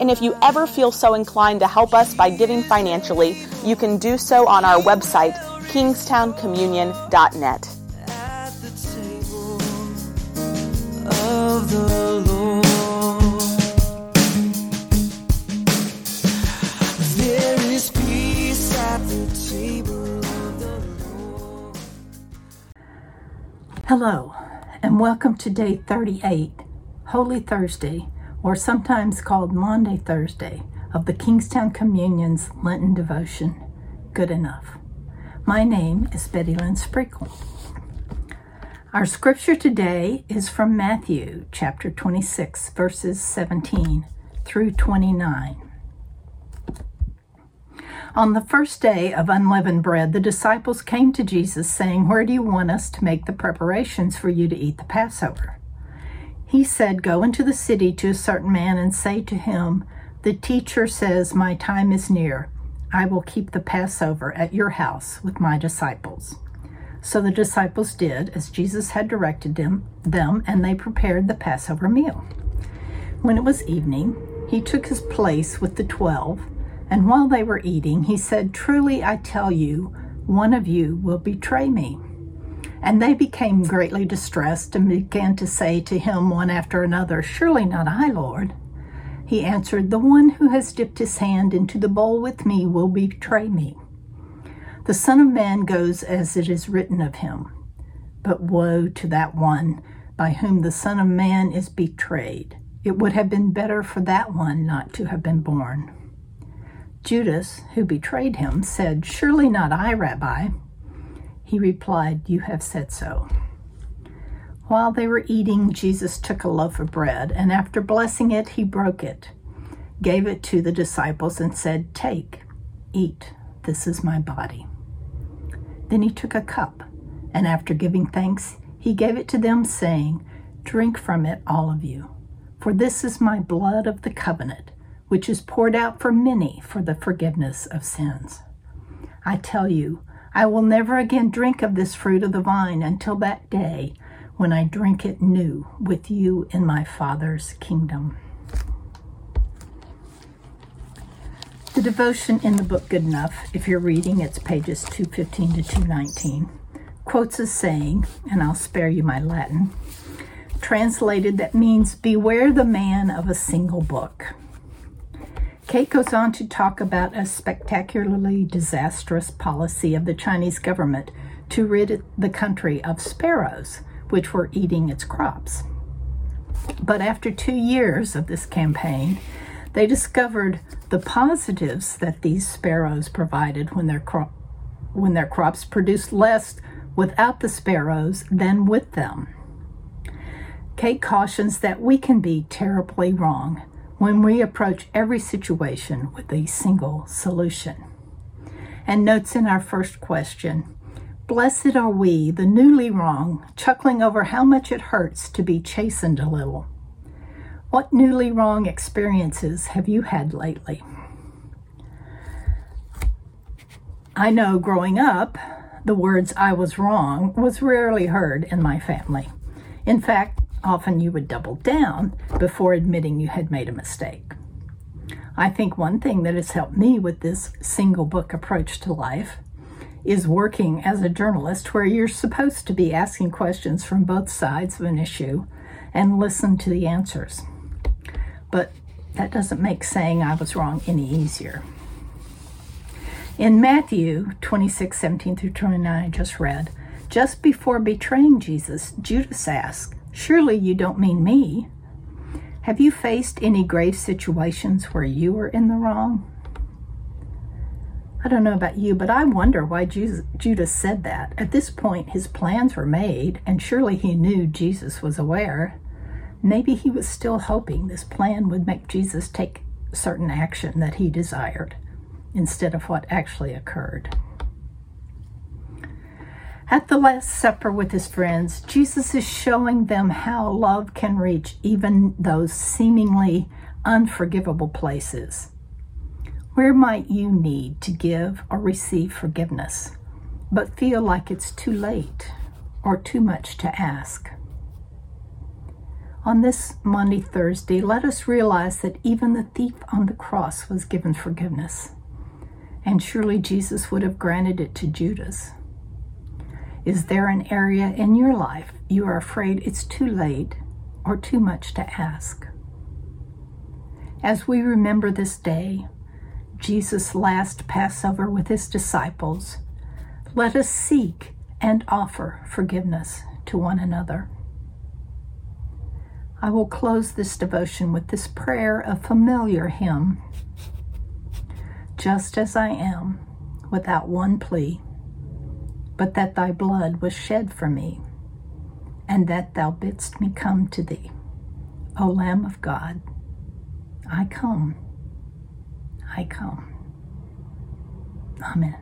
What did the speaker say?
And if you ever feel so inclined to help us by giving financially, you can do so on our website, kingstownecommunion.net. At the table of the Lord. There is peace at the table of the Lord. Hello, and welcome to day 38, Holy Thursday, or sometimes called Maundy Thursday, of the Kingstowne Communion's Lenten devotion, Good Enough. My name is Betty Lynn Sprinkle. Our scripture today is from Matthew chapter 26, verses 17 through 29. On the first day of unleavened bread, the disciples came to Jesus, saying, Where do you want us to make the preparations for you to eat the Passover? He said, Go into the city to a certain man and say to him, The teacher says, My time is near. I will keep the Passover at your house with my disciples. So the disciples did as Jesus had directed them, them and they prepared the Passover meal. When it was evening, he took his place with the twelve, and while they were eating, he said, Truly I tell you, one of you will betray me. And they became greatly distressed and began to say to him one after another, Surely not I, Lord. He answered, The one who has dipped his hand into the bowl with me will betray me. The Son of Man goes as it is written of him. But woe to that one by whom the Son of Man is betrayed. It would have been better for that one not to have been born. Judas, who betrayed him, said, Surely not I, Rabbi. He replied, You have said so. While they were eating, Jesus took a loaf of bread, and after blessing it, he broke it, gave it to the disciples, and said, Take, eat, this is my body. Then he took a cup, and after giving thanks, he gave it to them, saying, Drink from it, all of you, for this is my blood of the covenant, which is poured out for many for the forgiveness of sins. I tell you, I will never again drink of this fruit of the vine until that day when I drink it new with you in my Father's kingdom. The devotion in the book Good Enough, if you're reading, it's pages 215 to 219, quotes a saying, and I'll spare you my Latin, translated that means, Beware the man of a single book. Kate goes on to talk about a spectacularly disastrous policy of the Chinese government to rid the country of sparrows, which were eating its crops. But after two years of this campaign, they discovered the positives that these sparrows provided when their, crop, when their crops produced less without the sparrows than with them. Kate cautions that we can be terribly wrong when we approach every situation with a single solution. And notes in our first question Blessed are we, the newly wrong, chuckling over how much it hurts to be chastened a little. What newly wrong experiences have you had lately? I know growing up, the words I was wrong was rarely heard in my family. In fact, often you would double down before admitting you had made a mistake. I think one thing that has helped me with this single book approach to life is working as a journalist where you're supposed to be asking questions from both sides of an issue and listen to the answers. But that doesn't make saying I was wrong any easier. In Matthew 26, 17 through 29, I just read, Just before betraying Jesus, Judas asked, Surely you don't mean me. Have you faced any grave situations where you were in the wrong? I don't know about you, but I wonder why Judas said that. At this point, his plans were made, and surely he knew Jesus was aware. Maybe he was still hoping this plan would make Jesus take certain action that he desired instead of what actually occurred. At the Last Supper with his friends, Jesus is showing them how love can reach even those seemingly unforgivable places. Where might you need to give or receive forgiveness, but feel like it's too late or too much to ask? On this Maundy, Thursday, let us realize that even the thief on the cross was given forgiveness, and surely Jesus would have granted it to Judas. Is there an area in your life you are afraid it's too late or too much to ask? As we remember this day, Jesus' last Passover with his disciples, let us seek and offer forgiveness to one another. I will close this devotion with this prayer, a familiar hymn. Just as I am, without one plea but that thy blood was shed for me, and that thou bidst me come to thee. O Lamb of God, I come, I come. Amen.